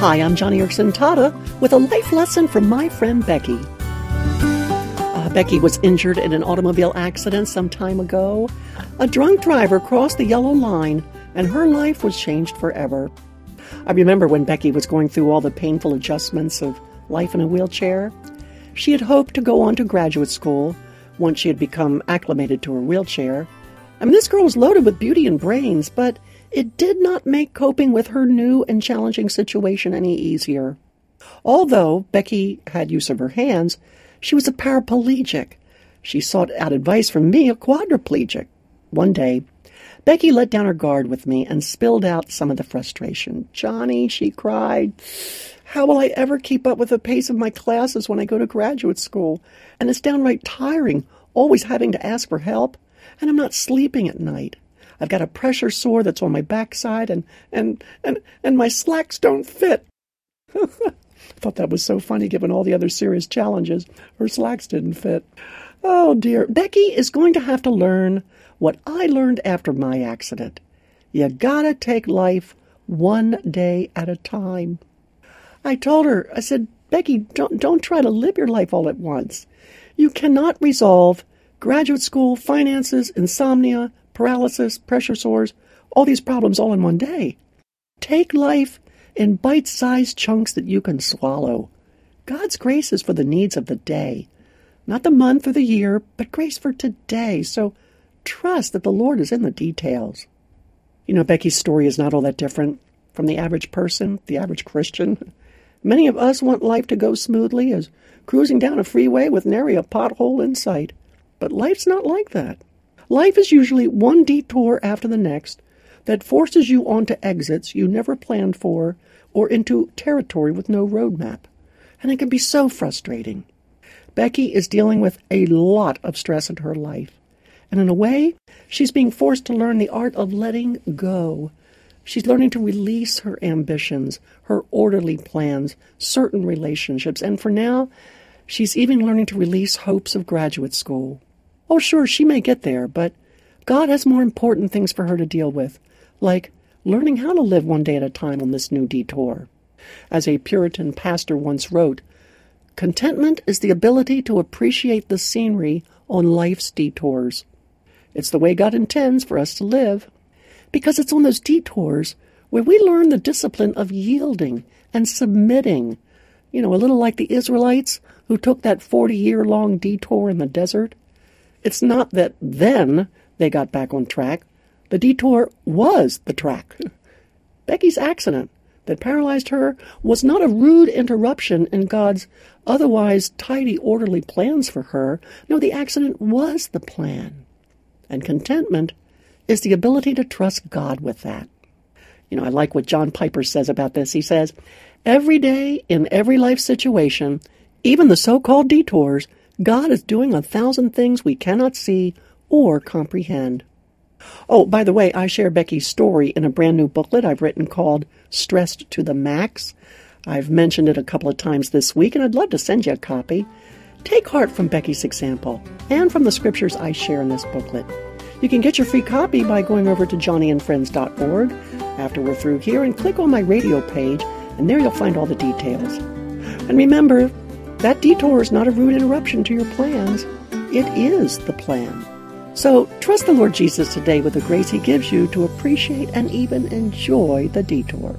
Hi, I'm Joni Eareckson Tada with a life lesson from my friend Becky. Uh, Becky was injured in an automobile accident some time ago. A drunk driver crossed the yellow line, and her life was changed forever. I remember when Becky was going through all the painful adjustments of life in a wheelchair. She had hoped to go on to graduate school once she had become acclimated to her wheelchair. I mean, this girl was loaded with beauty and brains, but it did not make coping with her new and challenging situation any easier. Although Becky had use of her hands, she was a paraplegic. She sought out advice from me, a quadriplegic. One day, Becky let down her guard with me and spilled out some of the frustration. Joni, she cried, how will I ever keep up with the pace of my classes when I go to graduate school? And it's downright tiring, always having to ask for help, and I'm not sleeping at night. I've got a pressure sore that's on my backside, and and and and my slacks don't fit. I thought that was so funny given all the other serious challenges. Her slacks didn't fit. Oh dear. Becky is going to have to learn what I learned after my accident. You gotta take life one day at a time. I told her, I said, Becky, don't, don't try to live your life all at once. You cannot resolve graduate school, finances, insomnia, paralysis, pressure sores, all these problems all in one day. Take life in bite sized chunks that you can swallow. God's grace is for the needs of the day, not the month or the year, but grace for today. So trust that the Lord is in the details. You know, Becky's story is not all that different from the average person, the average Christian. Many of us want life to go smoothly as cruising down a freeway with nary a pothole in sight. But life's not like that. Life is usually one detour after the next that forces you onto exits you never planned for or into territory with no roadmap. And it can be so frustrating. Becky is dealing with a lot of stress in her life. And in a way, she's being forced to learn the art of letting go. She's learning to release her ambitions, her orderly plans, certain relationships, and for now, she's even learning to release hopes of graduate school. Oh, sure, she may get there, but God has more important things for her to deal with, like learning how to live one day at a time on this new detour. As a Puritan pastor once wrote, contentment is the ability to appreciate the scenery on life's detours. It's the way God intends for us to live, because it's on those detours where we learn the discipline of yielding and submitting. You know, a little like the Israelites who took that 40 year long detour in the desert it's not that then they got back on track. The detour was the track. Becky's accident that paralyzed her was not a rude interruption in God's otherwise tidy, orderly plans for her. No, the accident was the plan. And contentment is the ability to trust God with that. You know, I like what John Piper says about this. He says, Every day, in every life situation, even the so called detours, God is doing a thousand things we cannot see or comprehend. Oh, by the way, I share Becky's story in a brand new booklet I've written called Stressed to the Max. I've mentioned it a couple of times this week, and I'd love to send you a copy. Take heart from Becky's example and from the scriptures I share in this booklet. You can get your free copy by going over to joniandfriends.org after we're through here and click on my radio page, and there you'll find all the details. And remember, that detour is not a rude interruption to your plans, it is the plan. So trust the Lord Jesus today with the grace He gives you to appreciate and even enjoy the detour.